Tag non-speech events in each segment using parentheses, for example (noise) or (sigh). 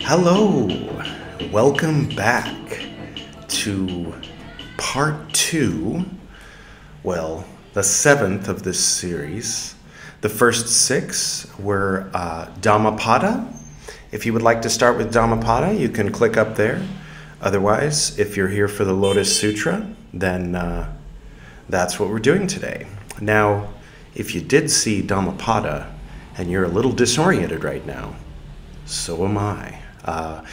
Hello, welcome back to part two, well, the seventh of this series. The first six were uh, Dhammapada. If you would like to start with Dhammapada, you can click up there. Otherwise, if you're here for the Lotus Sutra, then uh, that's what we're doing today. Now, if you did see Dhammapada and you're a little disoriented right now, so am I. Uh,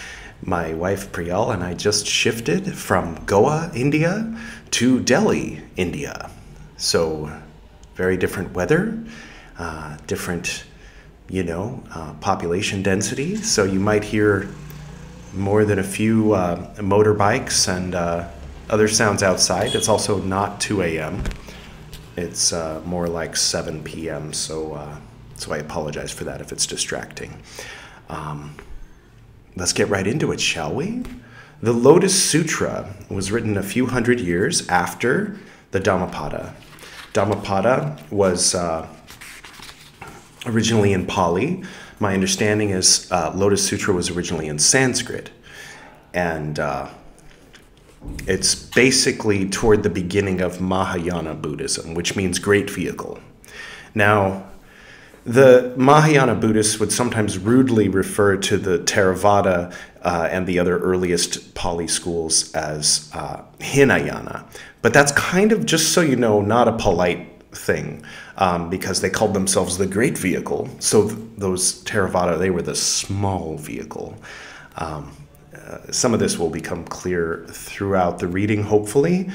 my wife Priyal and I just shifted from Goa, India to Delhi, India. So, very different weather, uh, different, you know, uh, population density. So, you might hear more than a few uh, motorbikes and uh, other sounds outside. It's also not 2 a.m., it's uh, more like 7 p.m., so, so I apologize for that if it's distracting. Um, let's get right into it, shall we? The Lotus Sutra was written a few hundred years after the Dhammapada. Dhammapada was uh, originally in Pali. My understanding is uh, Lotus Sutra was originally in Sanskrit. And uh, it's basically toward the beginning of Mahayana Buddhism, which means great vehicle. Now, the Mahayana Buddhists would sometimes rudely refer to the Theravada uh, and the other earliest Pali schools as uh, Hinayana. But that's kind of, just so you know, not a polite thing um, because they called themselves the great vehicle. So th- those Theravada, they were the small vehicle. Um, uh, some of this will become clear throughout the reading, hopefully.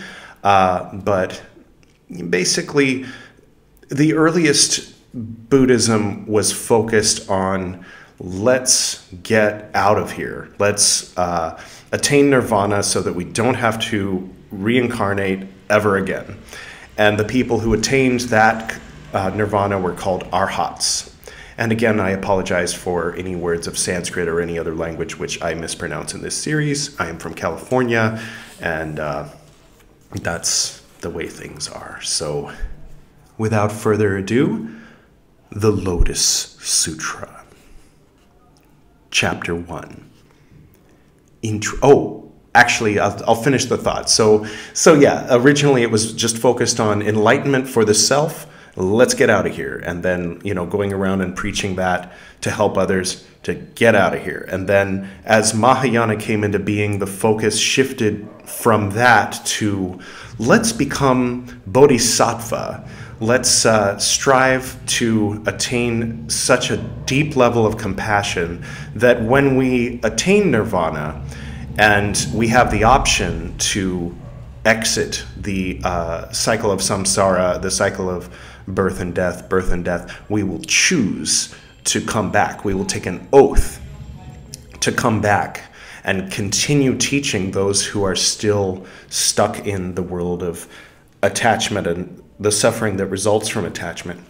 Uh, but basically, the earliest Buddhism was focused on let's get out of here. Let's uh, attain nirvana so that we don't have to reincarnate ever again. And the people who attained that uh, nirvana were called arhats. And again, I apologize for any words of Sanskrit or any other language which I mispronounce in this series. I am from California, and uh, that's the way things are. So, without further ado, the Lotus Sutra. Chapter 1. Intro- oh, actually, I'll, I'll finish the thought. So, so, yeah, originally it was just focused on enlightenment for the self. Let's get out of here. And then, you know, going around and preaching that to help others to get out of here. And then, as Mahayana came into being, the focus shifted from that to let's become bodhisattva let's uh, strive to attain such a deep level of compassion that when we attain nirvana and we have the option to exit the uh, cycle of samsara, the cycle of birth and death, birth and death, we will choose to come back. We will take an oath to come back and continue teaching those who are still stuck in the world of attachment and the suffering that results from attachment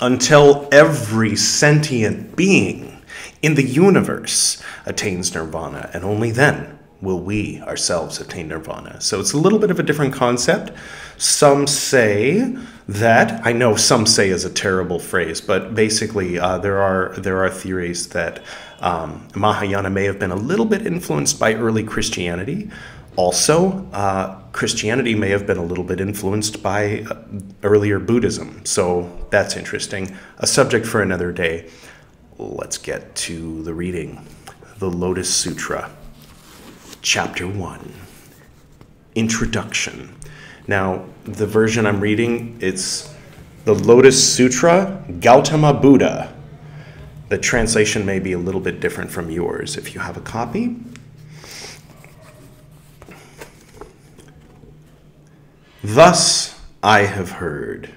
until every sentient being in the universe attains nirvana, and only then will we ourselves attain nirvana. So it's a little bit of a different concept. Some say that I know some say is a terrible phrase, but basically uh, there are there are theories that um, Mahayana may have been a little bit influenced by early Christianity. Also, uh, Christianity may have been a little bit influenced by uh, earlier Buddhism, so that's interesting. A subject for another day. Let's get to the reading. The Lotus Sutra, Chapter 1 Introduction. Now, the version I'm reading, it's the Lotus Sutra, Gautama Buddha. The translation may be a little bit different from yours. If you have a copy, Thus I have heard.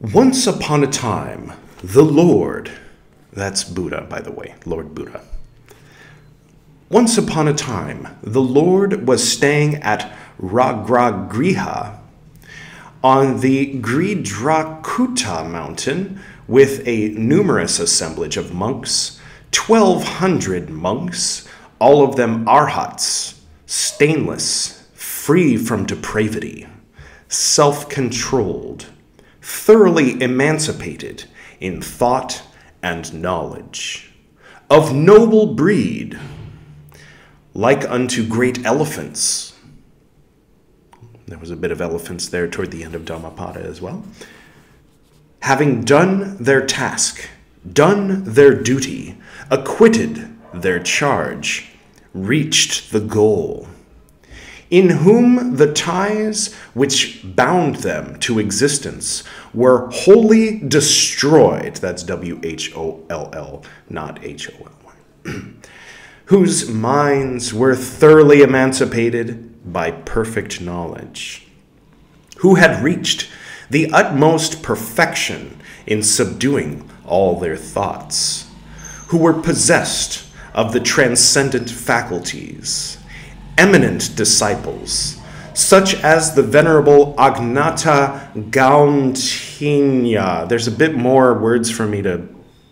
Once upon a time, the Lord, that's Buddha, by the way, Lord Buddha. Once upon a time, the Lord was staying at Ragragriha on the Gridhrakuta mountain with a numerous assemblage of monks, 1,200 monks, all of them arhats, stainless, free from depravity, self controlled, thoroughly emancipated in thought and knowledge, of noble breed, like unto great elephants. There was a bit of elephants there toward the end of Dhammapada as well. Having done their task, done their duty, acquitted their charge, reached the goal in whom the ties which bound them to existence were wholly destroyed. That's W H O L L, not H O L Y. (clears throat) Whose minds were thoroughly emancipated by perfect knowledge. Who had reached the utmost perfection in subduing all their thoughts. Who were possessed of the transcendent faculties eminent disciples, such as the Venerable Agnata Gauntinya. There's a bit more words for me to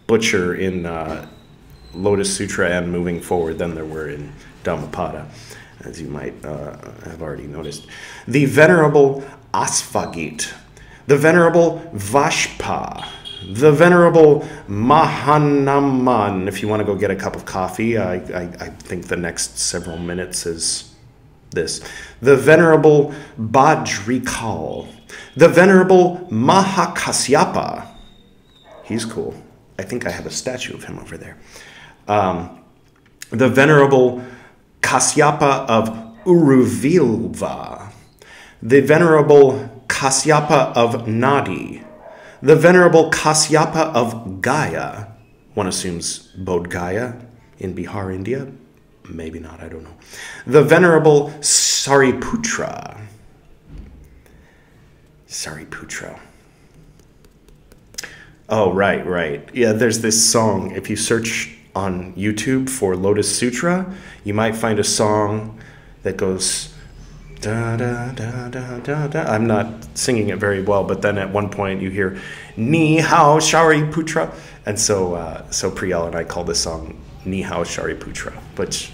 butcher in uh, Lotus Sutra and moving forward than there were in Dhammapada, as you might uh, have already noticed. The Venerable Asvagit, the Venerable Vashpa, the Venerable Mahanaman. If you want to go get a cup of coffee, I, I, I, think the next several minutes is this. The Venerable Bajrikal. The Venerable Mahakasyapa. He's cool. I think I have a statue of him over there. Um, the Venerable Kasyapa of Uruvilva. The Venerable Kasyapa of Nadi the Venerable Kasyapa of Gaya, one assumes Bodh Gaya in Bihar, India. Maybe not, I don't know. The Venerable Sariputra. Sariputra. Oh, right, right. Yeah, there's this song. If you search on YouTube for Lotus Sutra, you might find a song that goes da, da, da, da, da, da. I'm not singing it very well, but then at one point you hear Ni Hao Shari Putra. And so, uh, so Priyal and I call this song Ni Hao Shari Putra, which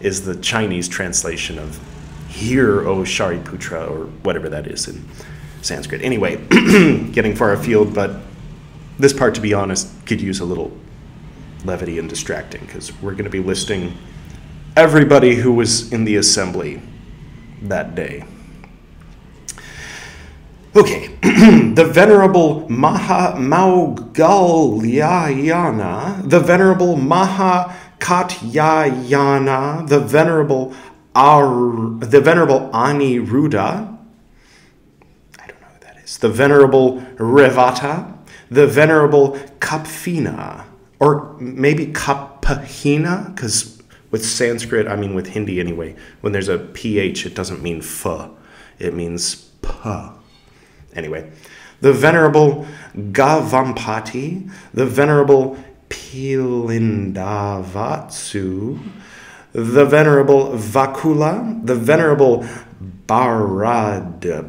is the Chinese translation of Hear, O Shari Putra, or whatever that is in Sanskrit. Anyway, (clears throat) getting far afield, but this part, to be honest, could use a little levity and distracting because we're going to be listing everybody who was in the assembly that day. Okay, (clears throat) the Venerable Maha Maugalyayana, the Venerable Maha Katyayana, the Venerable Ar, the Venerable Aniruddha, I don't know who that is, the Venerable Revata, the Venerable Kapfina, or maybe Kapahina, because with Sanskrit, I mean with Hindi anyway, when there's a ph, it doesn't mean f, it means p. Anyway, the Venerable Gavampati, the Venerable Pilindavatsu, the Venerable Vakula, the Venerable Bharadvaga,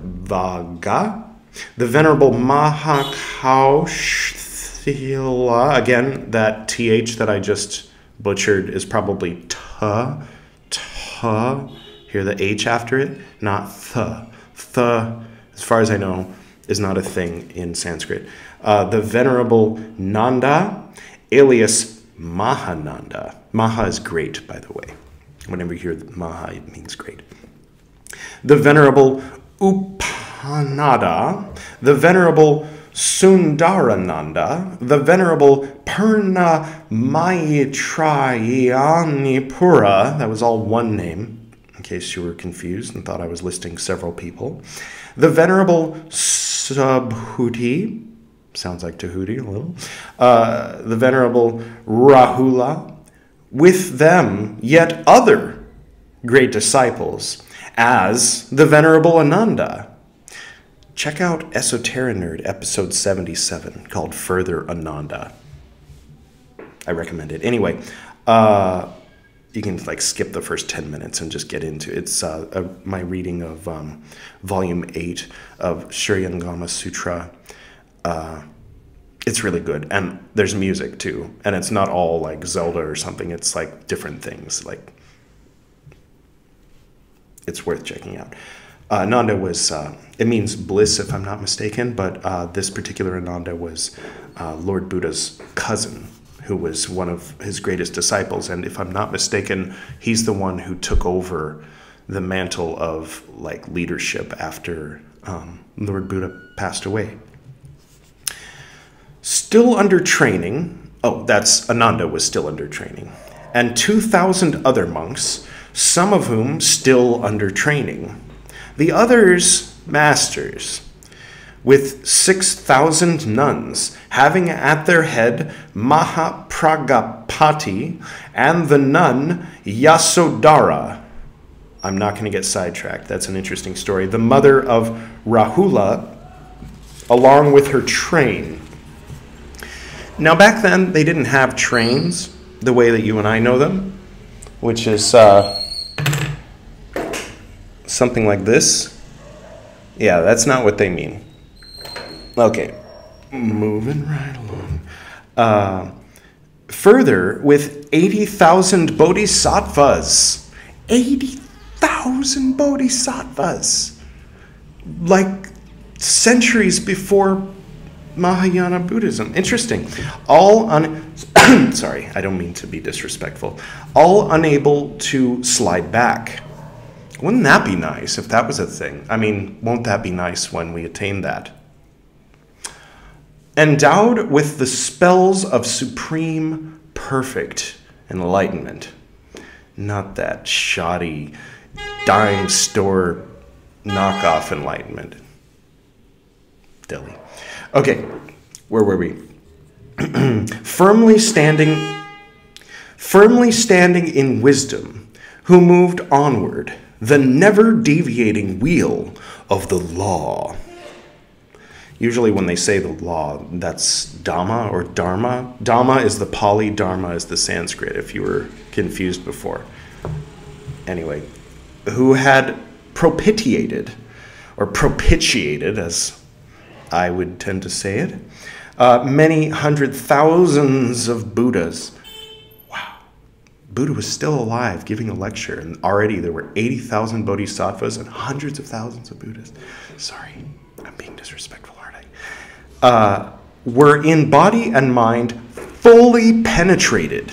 the Venerable Mahakaushthila, again, that th that I just butchered is probably ta, ta. Hear the H after it, not th. Th, as far as I know, is not a thing in Sanskrit. Uh, the Venerable Nanda, alias Mahananda. Maha is great, by the way. Whenever you hear Maha, it means great. The Venerable Upanada, the Venerable Sundarananda, the Venerable Purna Maitrayanipura, that was all one name, in case you were confused and thought I was listing several people, the Venerable Subhuti, sounds like Tahuti a little, uh, the Venerable Rahula, with them yet other great disciples, as the Venerable Ananda, check out Esoteric Nerd episode 77 called Further Ananda. I recommend it. Anyway, uh, you can like skip the first 10 minutes and just get into it. It's uh, a, my reading of um, volume 8 of Shurangama Sutra. Uh, it's really good. And there's music too. And it's not all like Zelda or something, it's like different things. Like it's worth checking out. Uh, Ananda was, uh, it means bliss if I'm not mistaken, but uh, this particular Ananda was uh, Lord Buddha's cousin, who was one of his greatest disciples. And if I'm not mistaken, he's the one who took over the mantle of like leadership after um, Lord Buddha passed away. Still under training, oh, that's Ananda was still under training, and 2,000 other monks, some of whom still under training. The others, masters, with 6,000 nuns, having at their head Mahapragapati and the nun Yasodhara. I'm not going to get sidetracked. That's an interesting story. The mother of Rahula, along with her train. Now, back then, they didn't have trains the way that you and I know them, which is uh, something like this. Yeah, that's not what they mean. Okay, moving right along. Uh, further, with 80,000 bodhisattvas. 80,000 bodhisattvas. Like centuries before Mahayana Buddhism. Interesting. All un (coughs) sorry, I don't mean to be disrespectful. All unable to slide back. Wouldn't that be nice if that was a thing? I mean, won't that be nice when we attain that? Endowed with the spells of supreme perfect enlightenment. Not that shoddy dime store knockoff enlightenment. Delhi. Okay, where were we? (clears throat) firmly standing firmly standing in wisdom, who moved onward, the never deviating wheel of the law. Usually, when they say the law, that's Dhamma or Dharma. Dhamma is the Pali, Dharma is the Sanskrit, if you were confused before. Anyway, who had propitiated, or propitiated, as I would tend to say it. Uh, many hundred thousands of Buddhas. Buddha was still alive giving a lecture, and already there were 80,000 bodhisattvas and hundreds of thousands of Buddhas. Sorry, I'm being disrespectful, aren't I? Uh, were in body and mind fully penetrated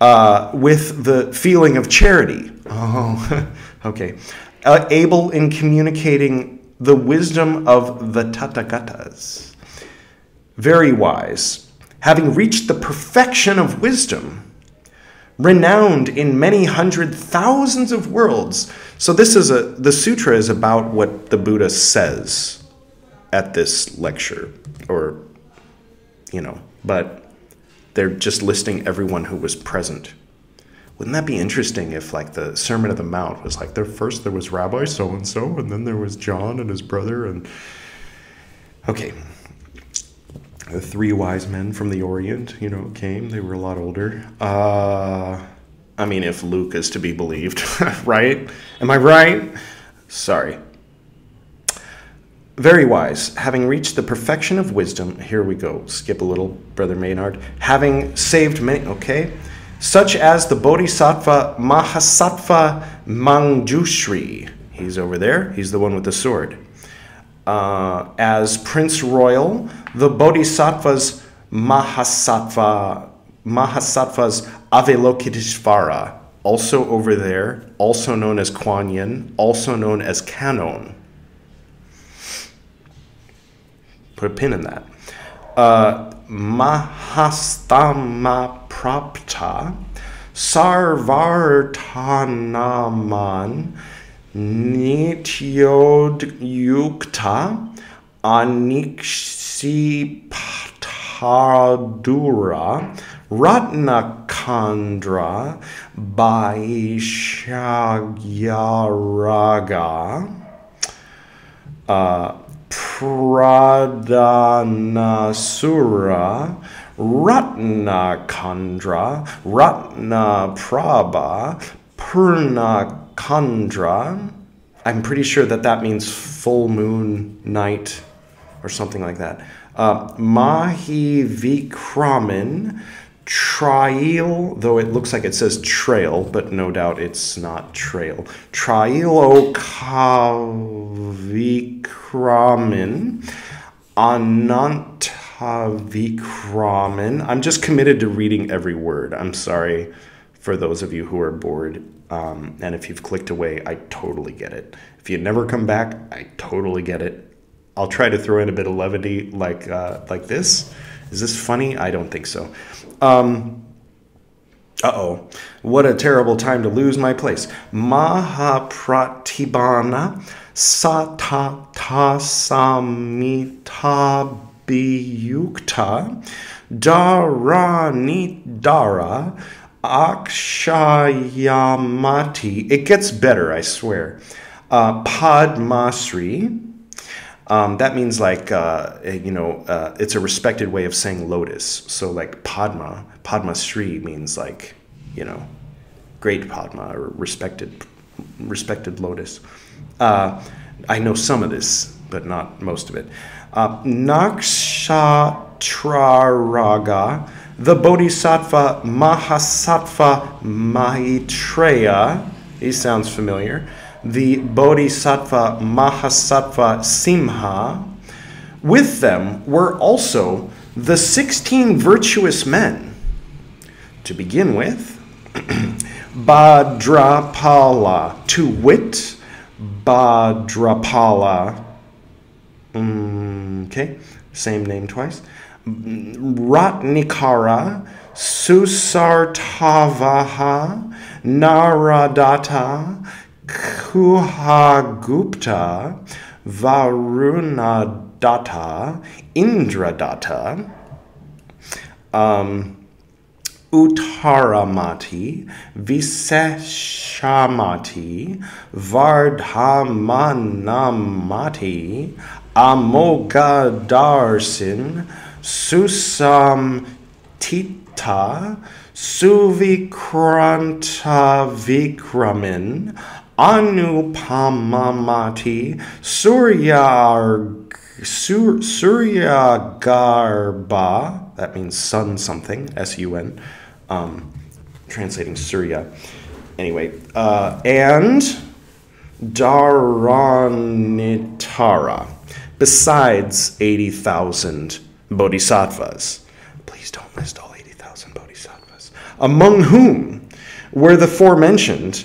uh, with the feeling of charity. Oh, (laughs) okay. Uh, able in communicating the wisdom of the Tathagatas. Very wise, having reached the perfection of wisdom, renowned in many hundred thousands of worlds. So this is a the sutra is about what the Buddha says at this lecture or you know, but they're just listing everyone who was present. Wouldn't that be interesting if, like, the Sermon of the Mount was like, there first there was Rabbi so and so, and then there was John and his brother, and okay, the three wise men from the Orient, you know, came. They were a lot older. Uh, I mean, if Luke is to be believed, (laughs) right? Am I right? Sorry. Very wise, having reached the perfection of wisdom. Here we go. Skip a little, Brother Maynard. Having saved many. Okay such as the Bodhisattva Mahasattva Manjushri. He's over there, he's the one with the sword. Uh, as Prince Royal, the Bodhisattvas Mahasattva, Mahasattvas Avalokiteshvara, also over there, also known as Kuan Yin, also known as Kanon. Put a pin in that. Uh, Mahastama prapta sarvartanaman nityod aniksipatadura ratnakandra baishagyaraga uh, Pradhanasura, Ratna Kandra, Ratna Prabha, Purna Kandra. I'm pretty sure that that means full moon night or something like that. Uh, Mahi Vikramin, Trail, though it looks like it says trail, but no doubt it's not trail. Trailokavikramin, Anantavikramin. I'm just committed to reading every word. I'm sorry for those of you who are bored. Um, and if you've clicked away, I totally get it. If you never come back, I totally get it. I'll try to throw in a bit of levity like uh, like this. Is this funny? I don't think so. Um, uh oh. What a terrible time to lose my place. Mahapratibana satata biyukta darani dara akshayamati. It gets better, I swear. Uh, Padmasri. Um, that means like uh, you know uh, it's a respected way of saying lotus. So like Padma, Padma Sri means like you know great Padma or respected respected lotus. Uh, I know some of this, but not most of it. Uh, Nakshatraraga, the Bodhisattva Mahasattva Maitreya. He sounds familiar the Bodhisattva Mahasattva Simha. With them were also the 16 virtuous men. To begin with, (clears throat) Badrapala, to wit, Badrapala. Mm, okay, same name twice. Ratnikara, Susartavaha, Naradatta, Kuhagupta, Varunadatta, Indradatta, um, Uttaramati, Viseshamati, Vardhamanamati, Amogadarsin, Susamtita, Suvikranta Vikramin, Anupamamati Surya Sur, Surya Garba, that means sun something, S U N, um, translating Surya. Anyway, uh, and Dharanitara, besides 80,000 bodhisattvas. Please don't list all 80,000 bodhisattvas. Among whom were the forementioned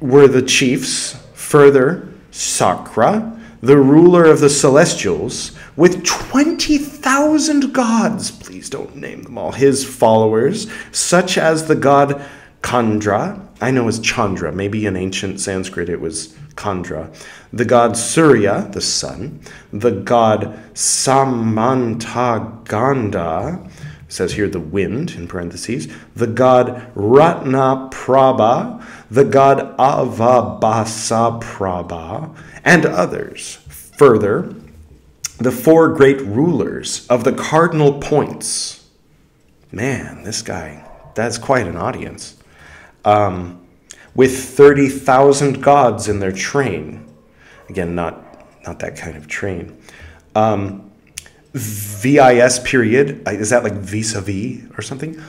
were the chiefs, further, Sakra, the ruler of the celestials, with 20,000 gods, please don't name them all, his followers, such as the god Kandra, I know as Chandra, maybe in ancient Sanskrit it was Kandra, the god Surya, the sun, the god Samantaganda, says here the wind in parentheses, the god Ratnaprabha, the god Avabasa Prabha, and others. Further, the four great rulers of the cardinal points. Man, this guy, that's quite an audience. Um, with 30,000 gods in their train. Again, not, not that kind of train. Um, VIS period. Is that like vis a vis or something? (coughs)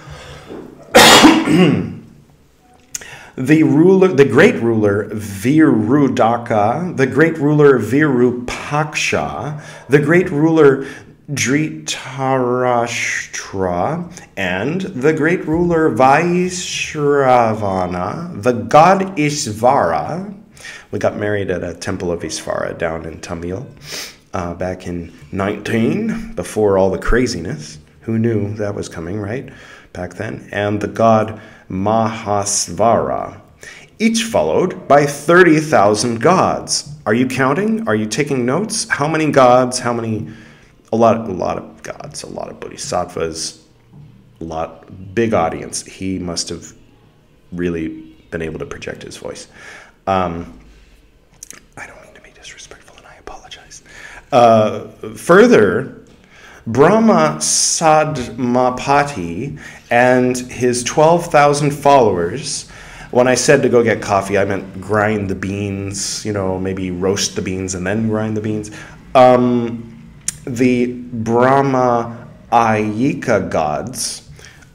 the ruler, the great ruler Virudaka, the great ruler Virupaksha, the great ruler Dhritarashtra, and the great ruler Vaishravana, the god Ishvara. We got married at a temple of Ishvara down in Tamil uh, back in 19, before all the craziness. Who knew that was coming, right? Back then. And the god Mahasvara, each followed by 30,000 gods. Are you counting? Are you taking notes? How many gods? How many? A lot, a lot of gods, a lot of bodhisattvas, a lot, big audience. He must have really been able to project his voice. Um, I don't mean to be disrespectful, and I apologize. Uh, further, Brahma Sadmapati and his 12,000 followers, when I said to go get coffee, I meant grind the beans, you know, maybe roast the beans and then grind the beans. Um, the Brahma Ayika gods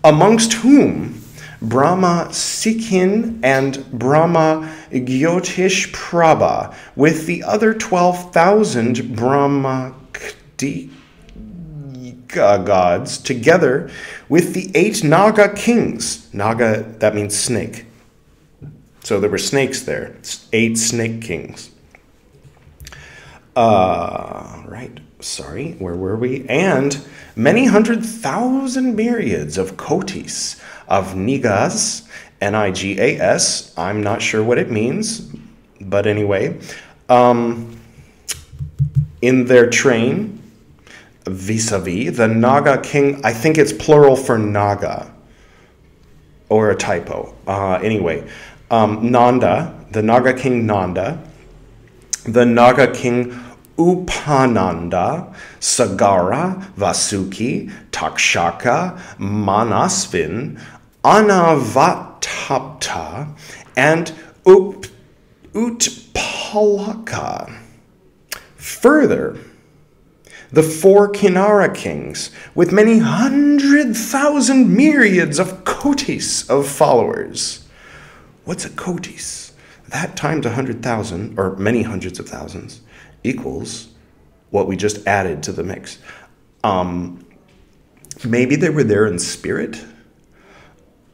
amongst whom Brahma Sikhin and Brahma Gyotish Prabha, with the other 12,000 Brahma gods, together with the eight Naga kings. Naga, that means snake. So there were snakes there, eight snake kings. Uh, right, sorry, where were we? And many hundred thousand myriads of kotis, of nigas, N I G A S. I'm not sure what it means, but anyway, um, in their train, vis a vis, the Naga king, I think it's plural for Naga, or a typo. Uh, anyway, um, Nanda, the Naga king Nanda, the Naga king Upananda, Sagara, Vasuki, Takshaka, Manasvin, Anavatapta, and Up, Utpalaka. Further, the four Kinara kings, with many hundred thousand myriads of kotis of followers. What's a kotis? That times a hundred thousand, or many hundreds of thousands, equals what we just added to the mix. Um, maybe they were there in spirit.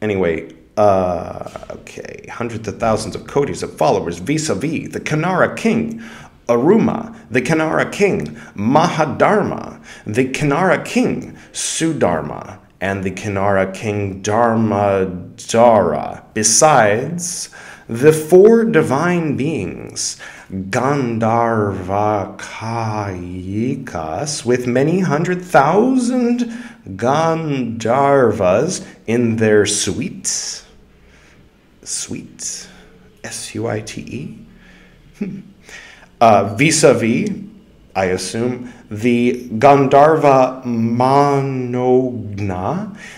Anyway, uh, okay, hundreds of thousands of kotis of followers vis-a-vis the Kanara king, Aruma, the Kanara king, Mahadharma, the Kanara king, Sudharma, and the Kanara king Dharmadhara, besides the four divine beings, Gandharvakayikas, with many hundred thousand Gandharvas in their suites. Suites. S U I T E. Vis a vis, I assume, the Gandharva Manogna,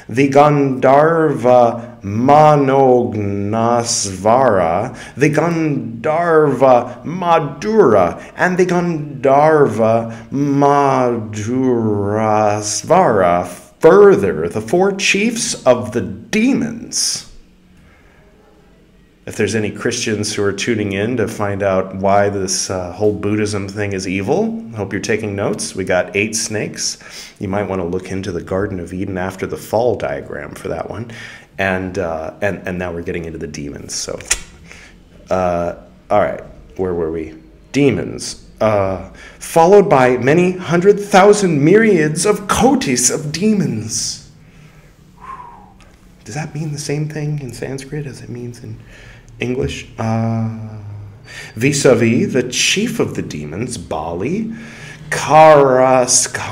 the Gandharva Manognasvara, the Gandharva Madura, and the Gandharva Madurasvara. Further, the four chiefs of the demons if there's any Christians who are tuning in to find out why this uh, whole Buddhism thing is evil, I hope you're taking notes. We got eight snakes. You might want to look into the Garden of Eden after the fall diagram for that one. And, uh, and, and now we're getting into the demons. So, uh, all right, where were we? Demons. Uh, followed by many hundred thousand myriads of kotis of demons. Does that mean the same thing in Sanskrit as it means in English. Vis a vis, the chief of the demons, Bali, Karaskanda,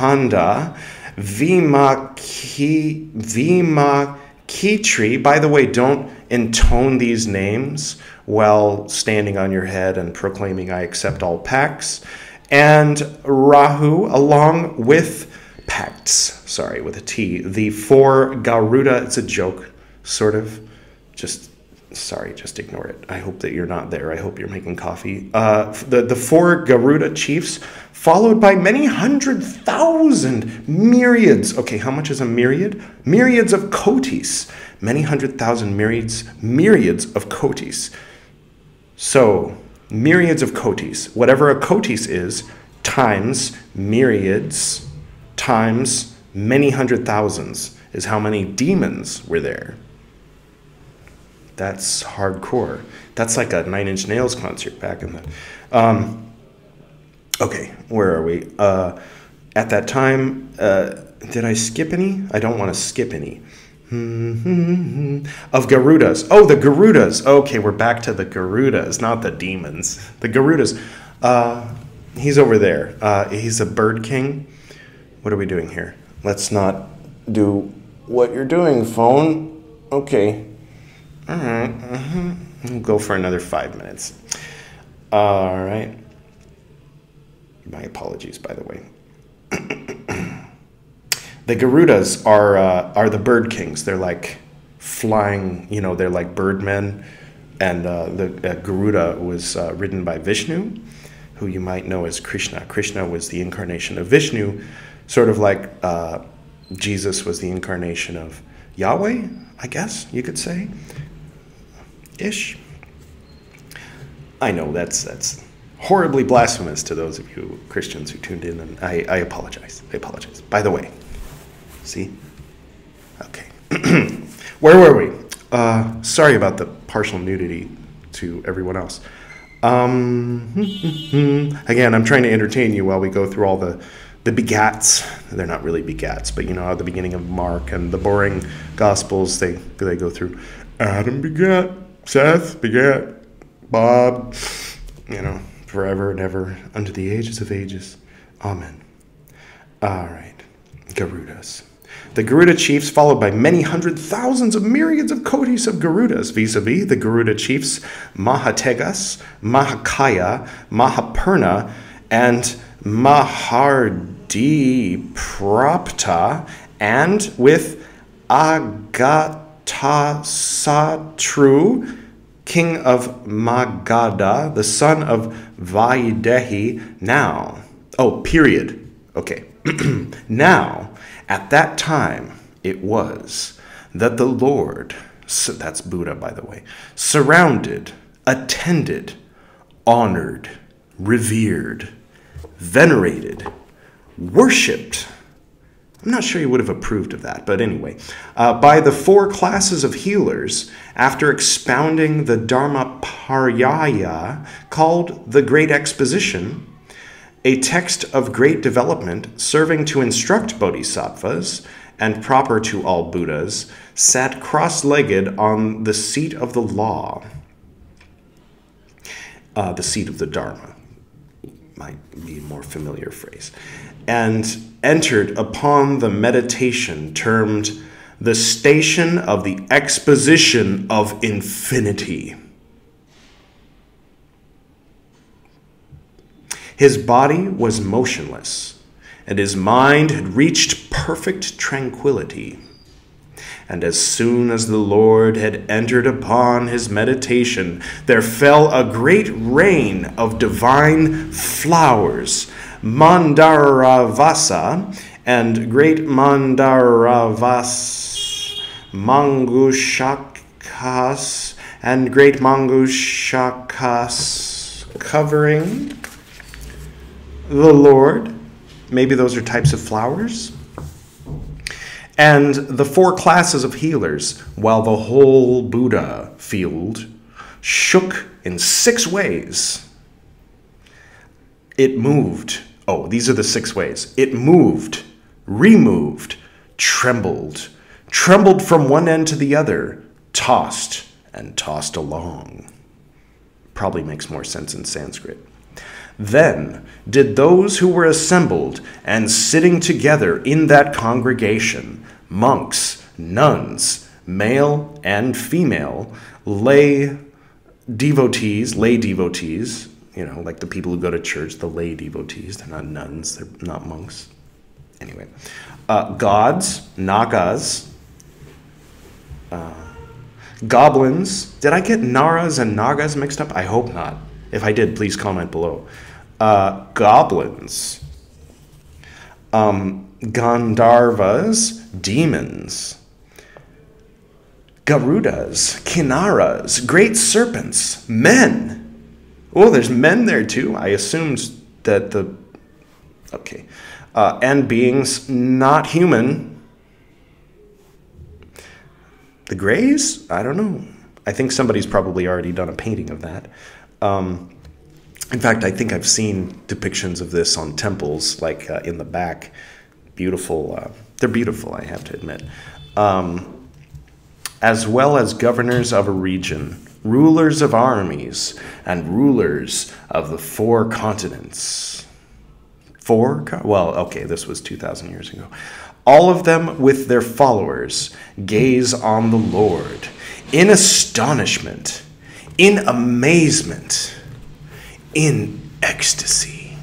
Vimaki, Vimakitri. By the way, don't intone these names while standing on your head and proclaiming, I accept all pacts. And Rahu, along with pacts, sorry, with a T, the four Garuda, it's a joke, sort of, just sorry, just ignore it. I hope that you're not there. I hope you're making coffee. Uh, the, the four Garuda chiefs, followed by many hundred thousand myriads. Okay, how much is a myriad? Myriads of kotis. Many hundred thousand myriads, myriads of kotis. So, myriads of kotis. Whatever a kotis is, times myriads, times many hundred thousands is how many demons were there. That's hardcore. That's like a Nine Inch Nails concert back in the. Um, okay, where are we? Uh, at that time, uh, did I skip any? I don't want to skip any. (laughs) of Garudas. Oh, the Garudas. Okay, we're back to the Garudas, not the demons. The Garudas. Uh, he's over there. Uh, he's a bird king. What are we doing here? Let's not do what you're doing, phone. Okay. All right. mm-hmm. We'll go for another five minutes. All right. My apologies, by the way. (clears throat) the Garudas are uh, are the bird kings. They're like flying. You know, they're like birdmen. And uh, the uh, Garuda was uh, ridden by Vishnu, who you might know as Krishna. Krishna was the incarnation of Vishnu, sort of like uh, Jesus was the incarnation of Yahweh, I guess you could say. Ish. I know that's that's horribly blasphemous to those of you Christians who tuned in, and I, I apologize. I apologize. By the way, see? Okay. (clears throat) Where were we? Uh, sorry about the partial nudity to everyone else. Um, (laughs) again, I'm trying to entertain you while we go through all the the begats. They're not really begats, but you know, at the beginning of Mark and the boring Gospels, they they go through Adam begat, Seth begat, Bob, you know, forever and ever, unto the ages of ages. Amen. All right, Garudas. The Garuda chiefs, followed by many hundred thousands of myriads of kodis of Garudas, vis a vis the Garuda chiefs Mahategas, Mahakaya, Mahapurna, and Mahardiprapta, and with Agatasatru, king of Magadha, the son of Vaidehi, now. Oh, period. Okay. (clears throat) now, at that time, it was that the Lord, so that's Buddha, by the way, surrounded, attended, honored, revered, venerated, worshiped. I'm not sure he would have approved of that, but anyway, uh, by the four classes of healers after expounding the Dharmaparyaya called the Great Exposition, a text of great development serving to instruct bodhisattvas and proper to all Buddhas, sat cross legged on the seat of the law, uh, the seat of the Dharma. Might be a more familiar phrase, and entered upon the meditation termed the station of the exposition of infinity. His body was motionless, and his mind had reached perfect tranquility. And as soon as the Lord had entered upon his meditation, there fell a great rain of divine flowers, Mandaravasa, and great Mandaravas, Mangushakas, and great Mangushakas covering the Lord. Maybe those are types of flowers and the four classes of healers, while the whole Buddha field shook in six ways. It moved. Oh, these are the six ways. It moved, removed, trembled, trembled from one end to the other, tossed, and tossed along. Probably makes more sense in Sanskrit. Then did those who were assembled and sitting together in that congregation monks, nuns, male and female, lay devotees, lay devotees, you know, like the people who go to church, the lay devotees, they're not nuns, they're not monks. Anyway, uh, gods, nagas, uh, goblins. Did I get naras and nagas mixed up? I hope not. If I did, please comment below. Uh, goblins. Um, Gandharvas, demons, Garudas, Kinaras, great serpents, men. Oh, there's men there too. I assumed that the. Okay. Uh, and beings not human. The Greys? I don't know. I think somebody's probably already done a painting of that. Um, in fact, I think I've seen depictions of this on temples, like uh, in the back beautiful. Uh, they're beautiful, I have to admit. Um, as well as governors of a region, rulers of armies, and rulers of the four continents. Four? Well, okay, this was 2,000 years ago. All of them with their followers gaze on the Lord in astonishment, in amazement, in ecstasy.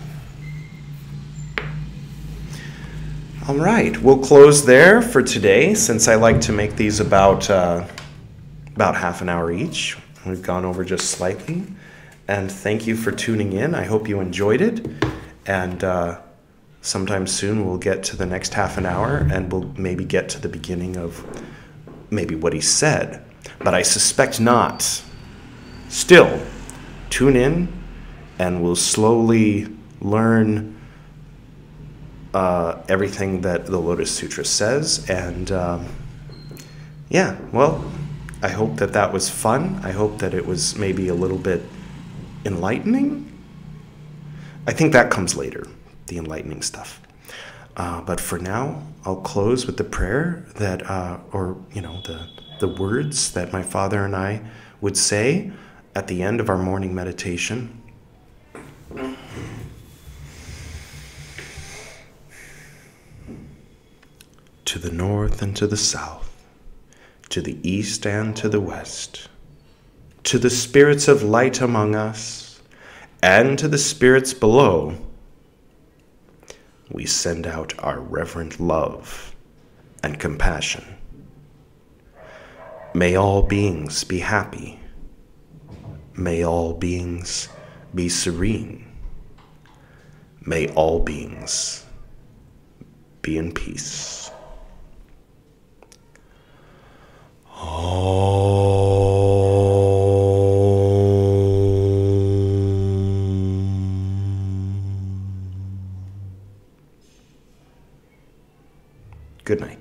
All right, we'll close there for today since I like to make these about, uh, about half an hour each. We've gone over just slightly. And thank you for tuning in. I hope you enjoyed it. And uh, sometime soon we'll get to the next half an hour and we'll maybe get to the beginning of maybe what he said, but I suspect not. Still, tune in and we'll slowly learn uh, everything that the Lotus Sutra says. And um, yeah, well, I hope that that was fun. I hope that it was maybe a little bit enlightening. I think that comes later, the enlightening stuff. Uh, but for now, I'll close with the prayer that, uh, or, you know, the, the words that my father and I would say at the end of our morning meditation. To the north and to the south, to the east and to the west, to the spirits of light among us, and to the spirits below, we send out our reverent love and compassion. May all beings be happy May all beings be serene. May all beings be in peace. Oh. Good night.